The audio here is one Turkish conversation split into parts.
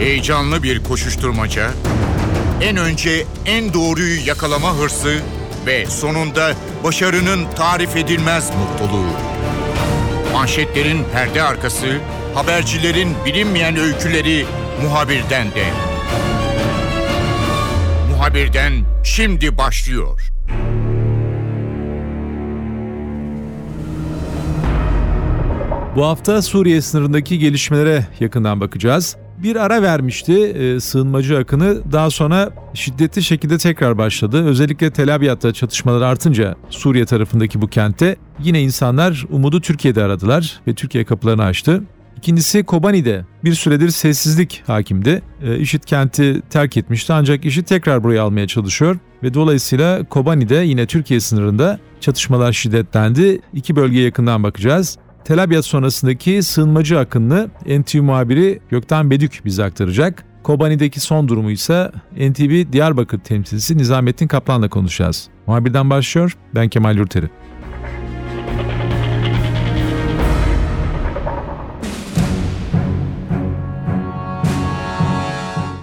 Heyecanlı bir koşuşturmaca, en önce en doğruyu yakalama hırsı ve sonunda başarının tarif edilmez mutluluğu. Manşetlerin perde arkası, habercilerin bilinmeyen öyküleri muhabirden de. Muhabirden şimdi başlıyor. Bu hafta Suriye sınırındaki gelişmelere yakından bakacağız. Bir ara vermişti e, sığınmacı akını daha sonra şiddetli şekilde tekrar başladı. Özellikle Tel Abyad'da çatışmalar artınca Suriye tarafındaki bu kentte yine insanlar umudu Türkiye'de aradılar ve Türkiye kapılarını açtı. İkincisi Kobani'de bir süredir sessizlik hakimdi. E, IŞİD kenti terk etmişti ancak IŞİD tekrar burayı almaya çalışıyor ve dolayısıyla Kobani'de yine Türkiye sınırında çatışmalar şiddetlendi. İki bölgeye yakından bakacağız. Tel Abyad sonrasındaki sığınmacı akınını NTV muhabiri Gökten Bedük bize aktaracak. Kobani'deki son durumu ise NTV Diyarbakır temsilcisi Nizamettin Kaplan'la konuşacağız. Muhabirden başlıyor, ben Kemal Yurteri.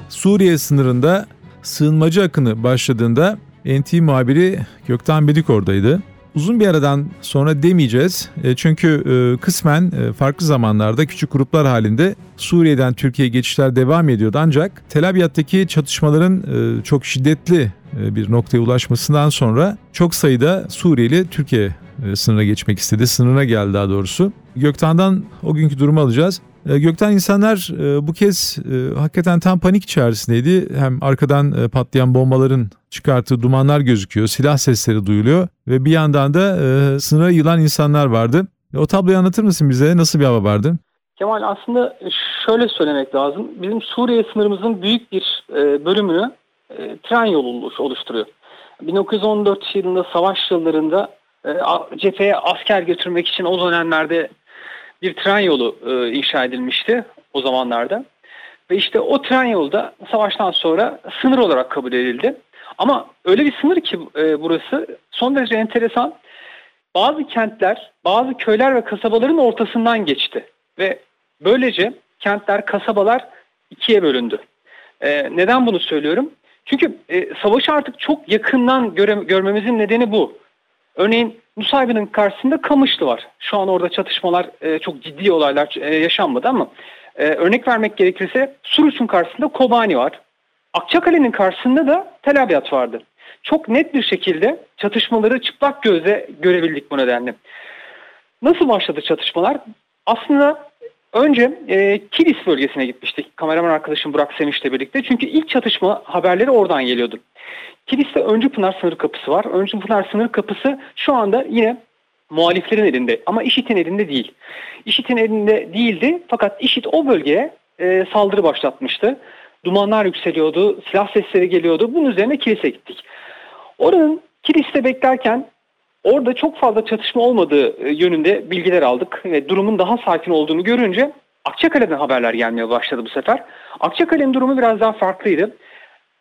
Suriye sınırında sığınmacı akını başladığında NTV muhabiri Gökten Bedük oradaydı. Uzun bir aradan sonra demeyeceğiz. E, çünkü e, kısmen e, farklı zamanlarda küçük gruplar halinde Suriye'den Türkiye'ye geçişler devam ediyordu. Ancak Tel Abyad'daki çatışmaların çok şiddetli bir noktaya ulaşmasından sonra çok sayıda Suriyeli Türkiye sınırına geçmek istedi. Sınırına geldi daha doğrusu. Göktan'dan o günkü durumu alacağız. E, gökten insanlar e, bu kez e, hakikaten tam panik içerisindeydi. Hem arkadan patlayan bombaların çıkarttığı dumanlar gözüküyor, silah sesleri duyuluyor ve bir yandan da sınıra yılan insanlar vardı. O tabloyu anlatır mısın bize? Nasıl bir hava vardı? Kemal aslında şöyle söylemek lazım. Bizim Suriye sınırımızın büyük bir bölümünü tren yolu oluşturuyor. 1914 yılında savaş yıllarında cepheye asker götürmek için o dönemlerde bir tren yolu e, inşa edilmişti o zamanlarda. Ve işte o tren yolu da savaştan sonra sınır olarak kabul edildi. Ama öyle bir sınır ki e, burası son derece enteresan. Bazı kentler, bazı köyler ve kasabaların ortasından geçti. Ve böylece kentler, kasabalar ikiye bölündü. E, neden bunu söylüyorum? Çünkü e, savaşı artık çok yakından göre, görmemizin nedeni bu. Örneğin Nusaybin'in karşısında Kamışlı var. Şu an orada çatışmalar e, çok ciddi olaylar e, yaşanmadı ama e, örnek vermek gerekirse Suruç'un karşısında Kobani var. Akçakale'nin karşısında da Tel Abyad vardı. Çok net bir şekilde çatışmaları çıplak gözle görebildik bu nedenle. Nasıl başladı çatışmalar? Aslında önce e, Kilis bölgesine gitmiştik. Kameraman arkadaşım Burak Sevinç'le birlikte. Çünkü ilk çatışma haberleri oradan geliyordu. Kilis'te Öncü Pınar sınır kapısı var. Öncü Pınar sınır kapısı şu anda yine muhaliflerin elinde ama IŞİD'in elinde değil. IŞİD'in elinde değildi fakat IŞİD o bölgeye e, saldırı başlatmıştı. Dumanlar yükseliyordu, silah sesleri geliyordu. Bunun üzerine kilise gittik. Oranın kiliste beklerken orada çok fazla çatışma olmadığı e, yönünde bilgiler aldık ve durumun daha sakin olduğunu görünce Akçakale'den haberler gelmeye başladı bu sefer. Akçakale'nin durumu biraz daha farklıydı.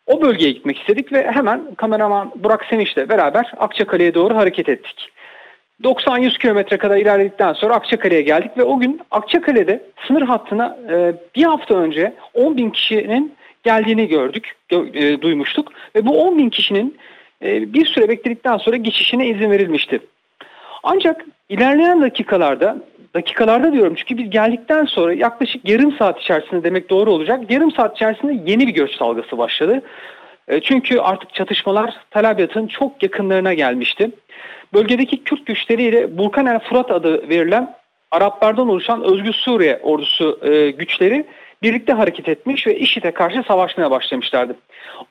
O bölgeye gitmek istedik ve hemen kameraman Burak Sevinç'le beraber Akçakale'ye doğru hareket ettik. 90-100 kilometre kadar ilerledikten sonra Akçakale'ye geldik ve o gün Akçakale'de sınır hattına e, bir hafta önce 10 bin kişinin geldiğini gördük, e, duymuştuk. Ve bu 10 bin kişinin e, bir süre bekledikten sonra geçişine izin verilmişti. Ancak ilerleyen dakikalarda dakikalarda diyorum çünkü biz geldikten sonra yaklaşık yarım saat içerisinde demek doğru olacak. Yarım saat içerisinde yeni bir göç dalgası başladı. E, çünkü artık çatışmalar Tel Abyad'ın çok yakınlarına gelmişti. Bölgedeki Kürt güçleriyle Burkan el Fırat adı verilen Araplardan oluşan Özgür Suriye ordusu e, güçleri birlikte hareket etmiş ve IŞİD'e karşı savaşmaya başlamışlardı.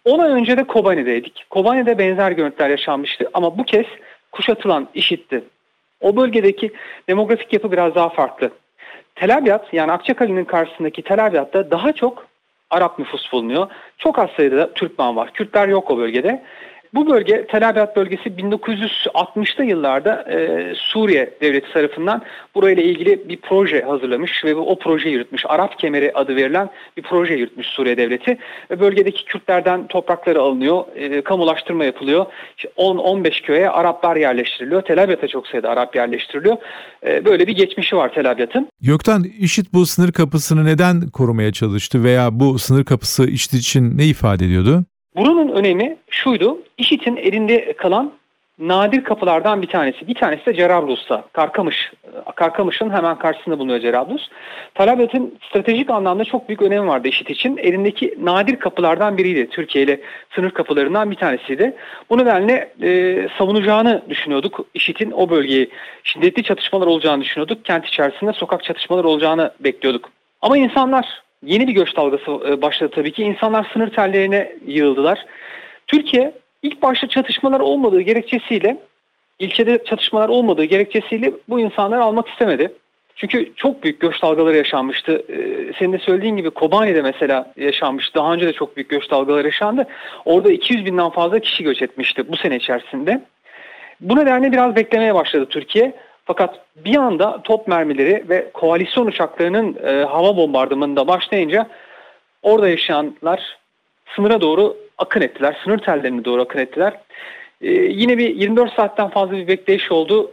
10 ay önce de Kobani'deydik. Kobani'de benzer görüntüler yaşanmıştı ama bu kez kuşatılan IŞİD'ti. O bölgedeki demografik yapı biraz daha farklı. Tel Abyad yani Akçakale'nin karşısındaki Tel Abyad'da daha çok Arap nüfus bulunuyor. Çok az sayıda Türkmen var. Kürtler yok o bölgede. Bu bölge Tel Abyad bölgesi 1960'lı yıllarda e, Suriye devleti tarafından burayla ilgili bir proje hazırlamış ve o proje yürütmüş. Arap Kemeri adı verilen bir proje yürütmüş Suriye devleti. Ve bölgedeki Kürtlerden toprakları alınıyor, e, kamulaştırma yapılıyor. 10-15 köye Araplar yerleştiriliyor. Tel Abyad'a çok sayıda Arap yerleştiriliyor. E, böyle bir geçmişi var Tel Abyad'ın. Gökten IŞİD bu sınır kapısını neden korumaya çalıştı veya bu sınır kapısı IŞİD için ne ifade ediyordu? Buranın önemi şuydu. IŞİD'in elinde kalan nadir kapılardan bir tanesi. Bir tanesi de Cerablus'ta. Karkamış. Karkamış'ın hemen karşısında bulunuyor Cerablus. Talabat'ın stratejik anlamda çok büyük önemi vardı IŞİD için. Elindeki nadir kapılardan biriydi. Türkiye ile sınır kapılarından bir tanesiydi. Bu nedenle e, savunacağını düşünüyorduk. IŞİD'in o bölgeyi şiddetli çatışmalar olacağını düşünüyorduk. Kent içerisinde sokak çatışmaları olacağını bekliyorduk. Ama insanlar yeni bir göç dalgası e, başladı tabii ki. İnsanlar sınır tellerine yığıldılar. Türkiye ilk başta çatışmalar olmadığı gerekçesiyle ilçede çatışmalar olmadığı gerekçesiyle bu insanları almak istemedi. Çünkü çok büyük göç dalgaları yaşanmıştı. Ee, senin de söylediğin gibi Kobani'de mesela yaşanmıştı. Daha önce de çok büyük göç dalgaları yaşandı. Orada 200 binden fazla kişi göç etmişti bu sene içerisinde. Bu nedenle biraz beklemeye başladı Türkiye. Fakat bir anda top mermileri ve koalisyon uçaklarının e, hava bombardımanında başlayınca orada yaşayanlar sınıra doğru akın ettiler. Sınır tellerine doğru akın ettiler. Ee, yine bir 24 saatten fazla bir bekleyiş oldu.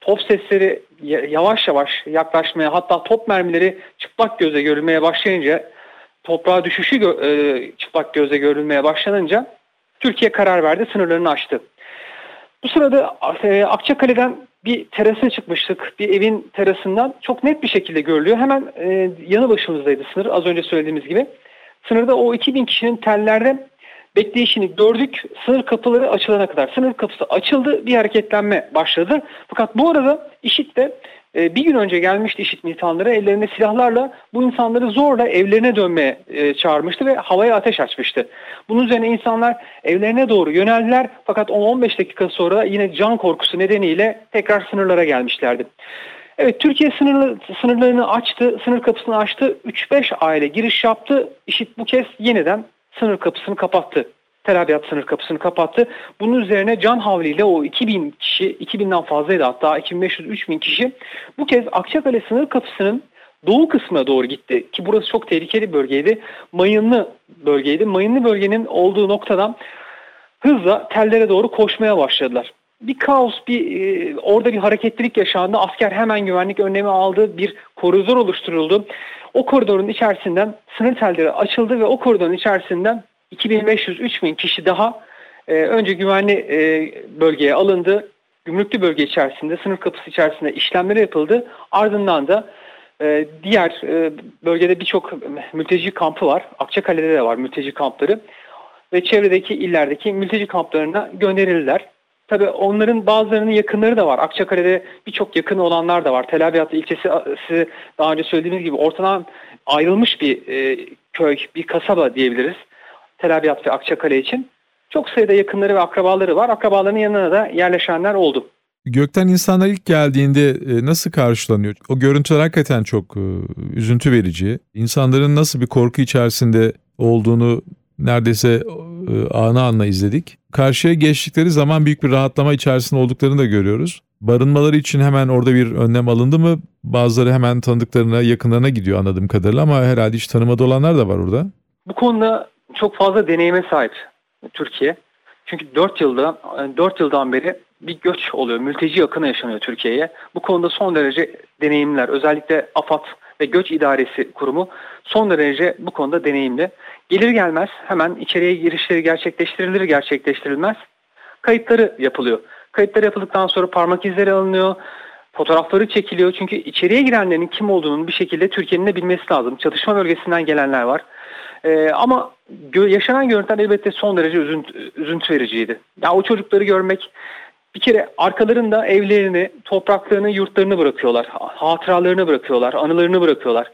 Top sesleri yavaş yavaş yaklaşmaya hatta top mermileri çıplak göze görülmeye başlayınca toprağa düşüşü gö- e, çıplak göze görülmeye başlanınca Türkiye karar verdi sınırlarını açtı. Bu sırada e, Akçakale'den bir terasa çıkmıştık. Bir evin terasından çok net bir şekilde görülüyor. Hemen e, yanı başımızdaydı sınır az önce söylediğimiz gibi. Sınırda o 2000 kişinin tellerde bekleyişini gördük sınır kapıları açılana kadar. Sınır kapısı açıldı bir hareketlenme başladı. Fakat bu arada IŞİD de e, bir gün önce gelmişti IŞİD militanları ellerinde silahlarla bu insanları zorla evlerine dönmeye e, çağırmıştı ve havaya ateş açmıştı. Bunun üzerine insanlar evlerine doğru yöneldiler fakat 10-15 dakika sonra yine can korkusu nedeniyle tekrar sınırlara gelmişlerdi. Evet Türkiye sınırlı, sınırlarını açtı, sınır kapısını açtı. 3-5 aile giriş yaptı. IŞİD bu kez yeniden sınır kapısını kapattı. Tel Abyad sınır kapısını kapattı. Bunun üzerine can havliyle o 2000 kişi, 2000'den fazlaydı hatta 2500-3000 kişi bu kez Akçakale sınır kapısının doğu kısmına doğru gitti. Ki burası çok tehlikeli bölgeydi. Mayınlı bölgeydi. Mayınlı bölgenin olduğu noktadan hızla tellere doğru koşmaya başladılar. Bir kaos, bir e, orada bir hareketlilik yaşandı. Asker hemen güvenlik önlemi aldı. Bir koridor oluşturuldu. O koridorun içerisinden sınır telleri açıldı ve o koridorun içerisinden 2500-3000 kişi daha e, önce güvenli e, bölgeye alındı. Gümrüklü bölge içerisinde, sınır kapısı içerisinde işlemleri yapıldı. Ardından da e, diğer e, bölgede birçok mülteci kampı var. Akçakale'de de var mülteci kampları. Ve çevredeki illerdeki mülteci kamplarına gönderildiler. Tabii onların bazılarının yakınları da var. Akçakale'de birçok yakını olanlar da var. Tel Abyad ilçesi daha önce söylediğimiz gibi ortadan ayrılmış bir e, köy, bir kasaba diyebiliriz. Tel Abyad ve Akçakale için. Çok sayıda yakınları ve akrabaları var. Akrabalarının yanına da yerleşenler oldu. Gökten insanlar ilk geldiğinde e, nasıl karşılanıyor? O görüntüler hakikaten çok e, üzüntü verici. İnsanların nasıl bir korku içerisinde olduğunu neredeyse e, ana anla izledik. Karşıya geçtikleri zaman büyük bir rahatlama içerisinde olduklarını da görüyoruz. Barınmaları için hemen orada bir önlem alındı mı? Bazıları hemen tanıdıklarına, yakınlarına gidiyor anladığım kadarıyla ama herhalde hiç tanımadığı olanlar da var orada. Bu konuda çok fazla deneyime sahip Türkiye. Çünkü 4 yılda 4 yıldan beri bir göç oluyor. Mülteci yakını yaşanıyor Türkiye'ye. Bu konuda son derece deneyimler. Özellikle AFAD ve Göç İdaresi Kurumu son derece bu konuda deneyimli. Gelir gelmez hemen içeriye girişleri gerçekleştirilir gerçekleştirilmez kayıtları yapılıyor. Kayıtlar yapıldıktan sonra parmak izleri alınıyor, fotoğrafları çekiliyor. Çünkü içeriye girenlerin kim olduğunu bir şekilde Türkiye'nin de bilmesi lazım. Çatışma bölgesinden gelenler var. Ee, ama gö- yaşanan görüntüler elbette son derece üzüntü, üzüntü vericiydi. Ya o çocukları görmek bir kere arkalarında evlerini, topraklarını, yurtlarını bırakıyorlar. Hatıralarını bırakıyorlar, anılarını bırakıyorlar.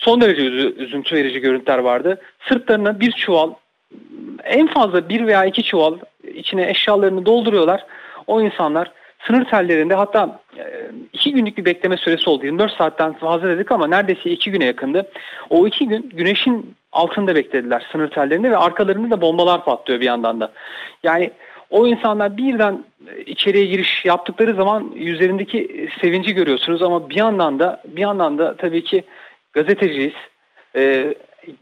Son derece üzüntü verici görüntüler vardı. Sırtlarına bir çuval, en fazla bir veya iki çuval içine eşyalarını dolduruyorlar. O insanlar sınır tellerinde hatta e, iki günlük bir bekleme süresi oldu. 24 saatten fazla dedik ama neredeyse iki güne yakındı. O iki gün güneşin altında beklediler sınır tellerinde ve arkalarında da bombalar patlıyor bir yandan da. Yani O insanlar birden içeriye giriş yaptıkları zaman yüzlerindeki sevinci görüyorsunuz ama bir yandan da bir yandan da tabii ki gazeteciyiz. E,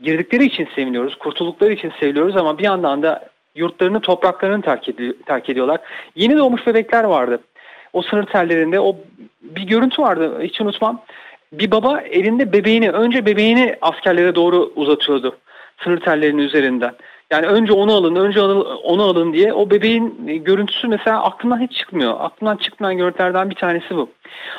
girdikleri için seviniyoruz, kurtuldukları için seviniyoruz ama bir yandan da yurtlarını, topraklarını terk, edi terk ediyorlar. Yeni doğmuş bebekler vardı. O sınır tellerinde o bir görüntü vardı hiç unutmam. Bir baba elinde bebeğini, önce bebeğini askerlere doğru uzatıyordu sınır tellerinin üzerinden. Yani önce onu alın, önce onu alın diye o bebeğin görüntüsü mesela aklımdan hiç çıkmıyor. Aklımdan çıkmayan görüntülerden bir tanesi bu.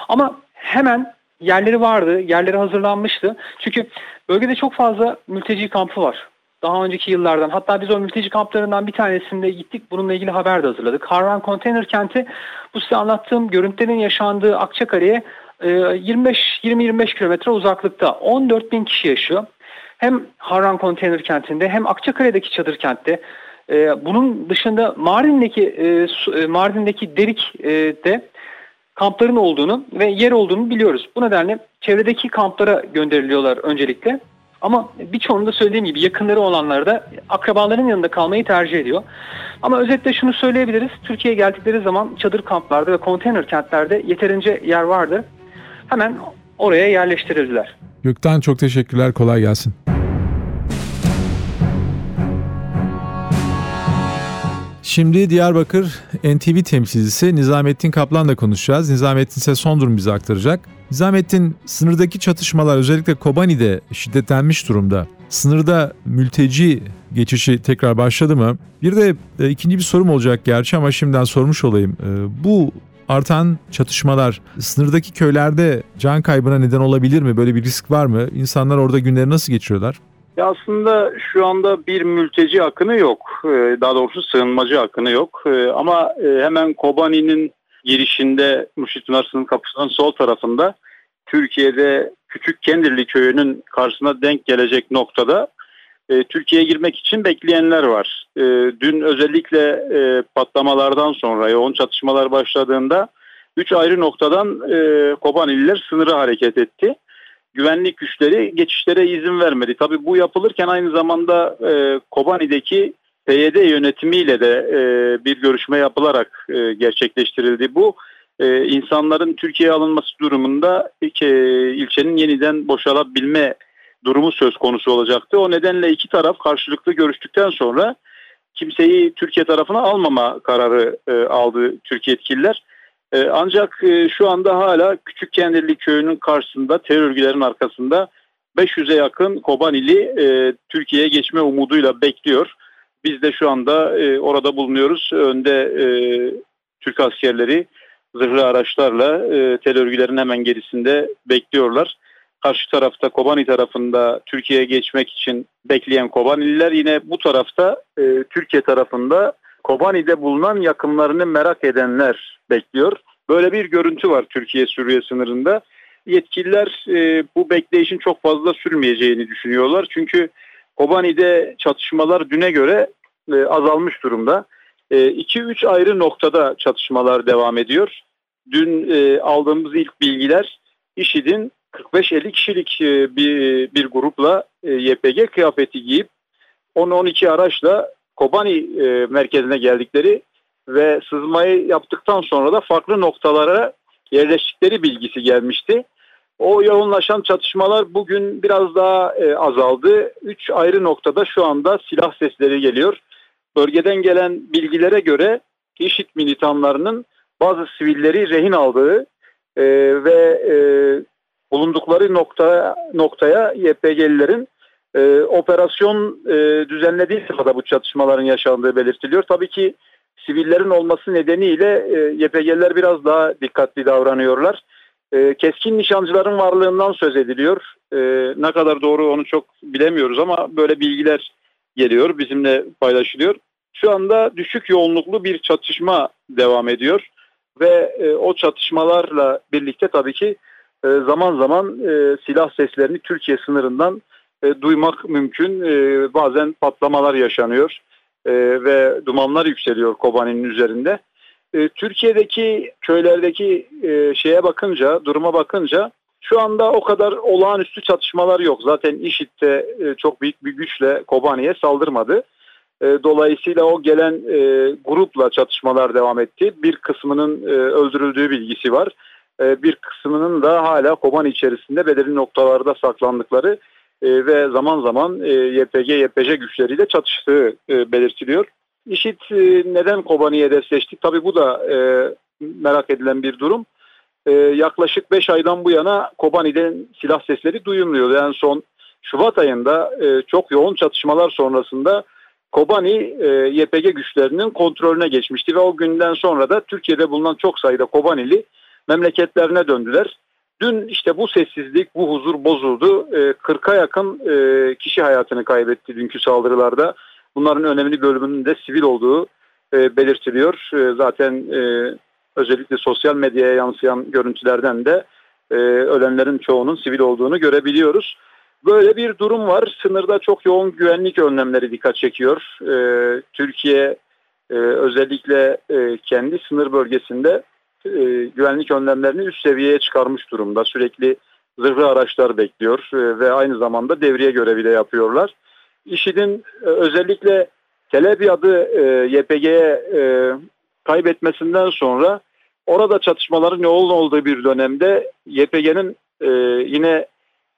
Ama hemen yerleri vardı, yerleri hazırlanmıştı. Çünkü bölgede çok fazla mülteci kampı var. Daha önceki yıllardan. Hatta biz o mülteci kamplarından bir tanesinde gittik. Bununla ilgili haber de hazırladık. Harran Konteyner Kenti bu size anlattığım görüntülerin yaşandığı Akçakale'ye 25-20-25 e, kilometre uzaklıkta 14 bin kişi yaşıyor. Hem Harran Konteyner Kenti'nde hem Akçakale'deki çadır kentte. E, bunun dışında Mardin'deki e, Mardin'deki Derik'te kampların olduğunu ve yer olduğunu biliyoruz. Bu nedenle çevredeki kamplara gönderiliyorlar öncelikle. Ama birçoğunu da söylediğim gibi yakınları olanlar da akrabaların yanında kalmayı tercih ediyor. Ama özetle şunu söyleyebiliriz. Türkiye'ye geldikleri zaman çadır kamplarda ve konteyner kentlerde yeterince yer vardı. Hemen oraya yerleştirildiler. Gökten çok teşekkürler. Kolay gelsin. Şimdi Diyarbakır NTV temsilcisi Nizamettin Kaplan'la konuşacağız. Nizamettin ise son durum bize aktaracak. Nizamettin sınırdaki çatışmalar özellikle Kobani'de şiddetlenmiş durumda. Sınırda mülteci geçişi tekrar başladı mı? Bir de e, ikinci bir sorum olacak gerçi ama şimdiden sormuş olayım. E, bu artan çatışmalar sınırdaki köylerde can kaybına neden olabilir mi? Böyle bir risk var mı? İnsanlar orada günleri nasıl geçiriyorlar? Ya aslında şu anda bir mülteci akını yok. Ee, daha doğrusu sığınmacı akını yok. Ee, ama e, hemen Kobani'nin girişinde Muşit Üniversitesi'nin kapısının sol tarafında Türkiye'de Küçük Kendirli köyünün karşısına denk gelecek noktada e, Türkiye'ye girmek için bekleyenler var. E, dün özellikle patlamalardan sonra yoğun çatışmalar başladığında üç ayrı noktadan Kobanililer sınırı hareket etti güvenlik güçleri geçişlere izin vermedi. Tabii bu yapılırken aynı zamanda e, Kobani'deki PYD yönetimiyle de e, bir görüşme yapılarak e, gerçekleştirildi. Bu e, insanların Türkiye'ye alınması durumunda e, ilçenin yeniden boşalabilme durumu söz konusu olacaktı. O nedenle iki taraf karşılıklı görüştükten sonra kimseyi Türkiye tarafına almama kararı e, aldı Türkiye yetkililer. E, ancak e, şu anda hala Küçük Kendirli Köyü'nün karşısında terör örgütlerin arkasında 500'e yakın Kobanili e, Türkiye'ye geçme umuduyla bekliyor. Biz de şu anda e, orada bulunuyoruz. Önde Türk askerleri zırhlı araçlarla terör örgütlerin hemen gerisinde bekliyorlar. Karşı tarafta Kobani tarafında Türkiye'ye geçmek için bekleyen Kobanililer yine bu tarafta Türkiye tarafında Kobani'de bulunan yakınlarını merak edenler bekliyor. Böyle bir görüntü var Türkiye-Suriye sınırında. Yetkililer e, bu bekleyişin çok fazla sürmeyeceğini düşünüyorlar. Çünkü Kobani'de çatışmalar düne göre e, azalmış durumda. 2-3 e, ayrı noktada çatışmalar devam ediyor. Dün e, aldığımız ilk bilgiler IŞİD'in 45-50 kişilik e, bir, bir grupla e, YPG kıyafeti giyip 10-12 araçla Kobani e, merkezine geldikleri ve sızmayı yaptıktan sonra da farklı noktalara yerleştikleri bilgisi gelmişti. O yoğunlaşan çatışmalar bugün biraz daha e, azaldı. Üç ayrı noktada şu anda silah sesleri geliyor. Bölgeden gelen bilgilere göre IŞİD militanlarının bazı sivilleri rehin aldığı e, ve e, bulundukları nokta, noktaya YPG'lilerin e, operasyon e, düzenlediği sırada bu çatışmaların yaşandığı belirtiliyor. Tabii ki sivillerin olması nedeniyle e, YPG'liler biraz daha dikkatli davranıyorlar. E, keskin nişancıların varlığından söz ediliyor. E, ne kadar doğru onu çok bilemiyoruz ama böyle bilgiler geliyor, bizimle paylaşılıyor. Şu anda düşük yoğunluklu bir çatışma devam ediyor ve e, o çatışmalarla birlikte tabii ki e, zaman zaman e, silah seslerini Türkiye sınırından e, duymak mümkün. E, bazen patlamalar yaşanıyor e, ve dumanlar yükseliyor Kobani'nin üzerinde. E, Türkiye'deki köylerdeki e, şeye bakınca, duruma bakınca şu anda o kadar olağanüstü çatışmalar yok. Zaten IŞİD de e, çok büyük bir güçle Kobani'ye saldırmadı. E, dolayısıyla o gelen e, grupla çatışmalar devam etti. Bir kısmının e, öldürüldüğü bilgisi var. E, bir kısmının da hala Kobani içerisinde belirli noktalarda saklandıkları e, ve zaman zaman e, YPG, YPJ güçleriyle çatıştığı e, belirtiliyor. İşit e, neden Kobani'ye hedefleşti? Tabii bu da merak edilen bir durum. Yaklaşık 5 aydan bu yana Kobani'den silah sesleri duyulmuyor. En son Şubat ayında çok yoğun çatışmalar sonrasında Kobani YPG güçlerinin kontrolüne geçmişti ve o günden sonra da Türkiye'de bulunan çok sayıda Kobanili memleketlerine döndüler. Dün işte bu sessizlik, bu huzur bozuldu. E, 40'a yakın e, kişi hayatını kaybetti dünkü saldırılarda. Bunların önemli bölümünün de sivil olduğu e, belirtiliyor. E, zaten özellikle sosyal medyaya yansıyan görüntülerden de ölenlerin çoğunun sivil olduğunu görebiliyoruz. Böyle bir durum var. Sınırda çok yoğun güvenlik önlemleri dikkat çekiyor. Türkiye özellikle kendi sınır bölgesinde e, güvenlik önlemlerini üst seviyeye çıkarmış durumda. Sürekli zırhlı araçlar bekliyor e, ve aynı zamanda devriye görevi de yapıyorlar. IŞİD'in e, özellikle Telebiyad'ı e, YPG'ye e, kaybetmesinden sonra orada çatışmaların yoğun olduğu bir dönemde YPG'nin e, yine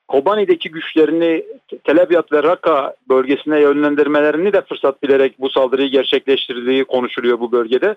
Kobani'deki güçlerini Telebiyat ve Raka bölgesine yönlendirmelerini de fırsat bilerek bu saldırıyı gerçekleştirdiği konuşuluyor bu bölgede.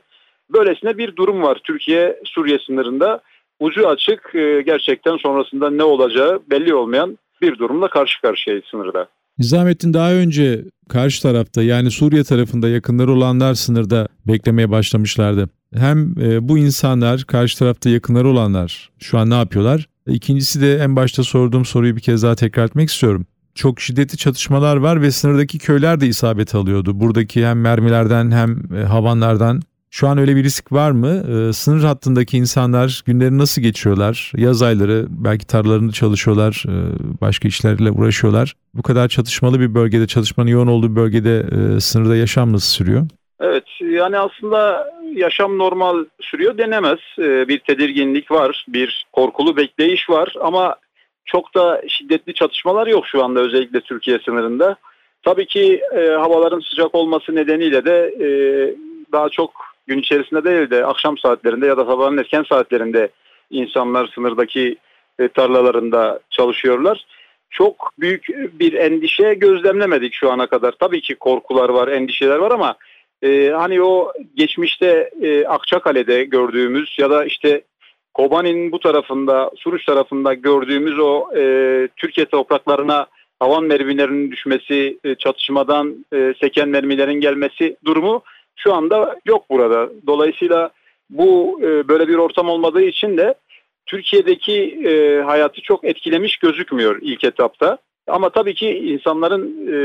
Böylesine bir durum var Türkiye-Suriye sınırında. Ucu açık e, gerçekten sonrasında ne olacağı belli olmayan bir durumla karşı karşıyayız sınırda. Nizamettin daha önce karşı tarafta yani Suriye tarafında yakınları olanlar sınırda beklemeye başlamışlardı. Hem e, bu insanlar karşı tarafta yakınları olanlar şu an ne yapıyorlar? İkincisi de en başta sorduğum soruyu bir kez daha tekrar etmek istiyorum. Çok şiddetli çatışmalar var ve sınırdaki köyler de isabet alıyordu. Buradaki hem mermilerden hem e, havanlardan. Şu an öyle bir risk var mı? Ee, sınır hattındaki insanlar günlerini nasıl geçiyorlar? Yaz ayları belki tarlalarında çalışıyorlar, e, başka işlerle uğraşıyorlar. Bu kadar çatışmalı bir bölgede, çalışmanın yoğun olduğu bölgede e, sınırda yaşam nasıl sürüyor? Evet yani aslında yaşam normal sürüyor denemez. Ee, bir tedirginlik var, bir korkulu bekleyiş var ama çok da şiddetli çatışmalar yok şu anda özellikle Türkiye sınırında. Tabii ki e, havaların sıcak olması nedeniyle de e, daha çok gün içerisinde değil de akşam saatlerinde ya da sabahın erken saatlerinde insanlar sınırdaki e, tarlalarında çalışıyorlar. Çok büyük bir endişe gözlemlemedik şu ana kadar. Tabii ki korkular var, endişeler var ama e, hani o geçmişte e, Akçakale'de gördüğümüz ya da işte Kobani'nin bu tarafında, Suruç tarafında gördüğümüz o e, Türkiye topraklarına havan mermilerinin düşmesi, e, çatışmadan e, seken mermilerin gelmesi durumu şu anda yok burada. Dolayısıyla bu e, böyle bir ortam olmadığı için de Türkiye'deki e, hayatı çok etkilemiş gözükmüyor ilk etapta. Ama tabii ki insanların e,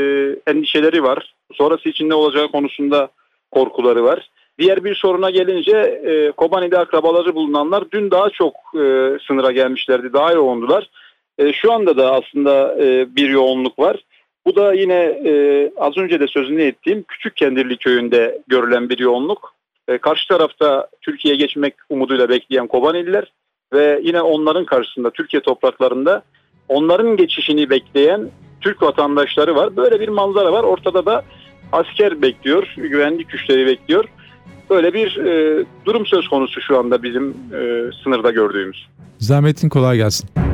endişeleri var. Sonrası için ne olacağı konusunda korkuları var. Diğer bir soruna gelince e, Kobani'de akrabaları bulunanlar dün daha çok e, sınıra gelmişlerdi, daha yoğundular. E, şu anda da aslında e, bir yoğunluk var. Bu da yine e, az önce de sözünü ettiğim Küçük Kendirli köyünde görülen bir yoğunluk. E, karşı tarafta Türkiye'ye geçmek umuduyla bekleyen Kobanililer ve yine onların karşısında Türkiye topraklarında onların geçişini bekleyen Türk vatandaşları var. Böyle bir manzara var. Ortada da asker bekliyor, güvenlik güçleri bekliyor. Böyle bir e, durum söz konusu şu anda bizim e, sınırda gördüğümüz. Zahmetin kolay gelsin.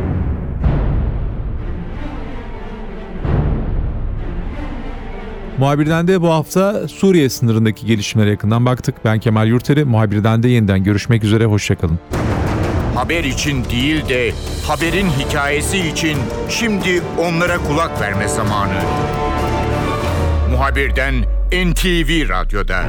Muhabirden de bu hafta Suriye sınırındaki gelişmelere yakından baktık. Ben Kemal Yurteri. Muhabirden de yeniden görüşmek üzere. Hoşçakalın. Haber için değil de haberin hikayesi için şimdi onlara kulak verme zamanı. Muhabirden NTV Radyo'da.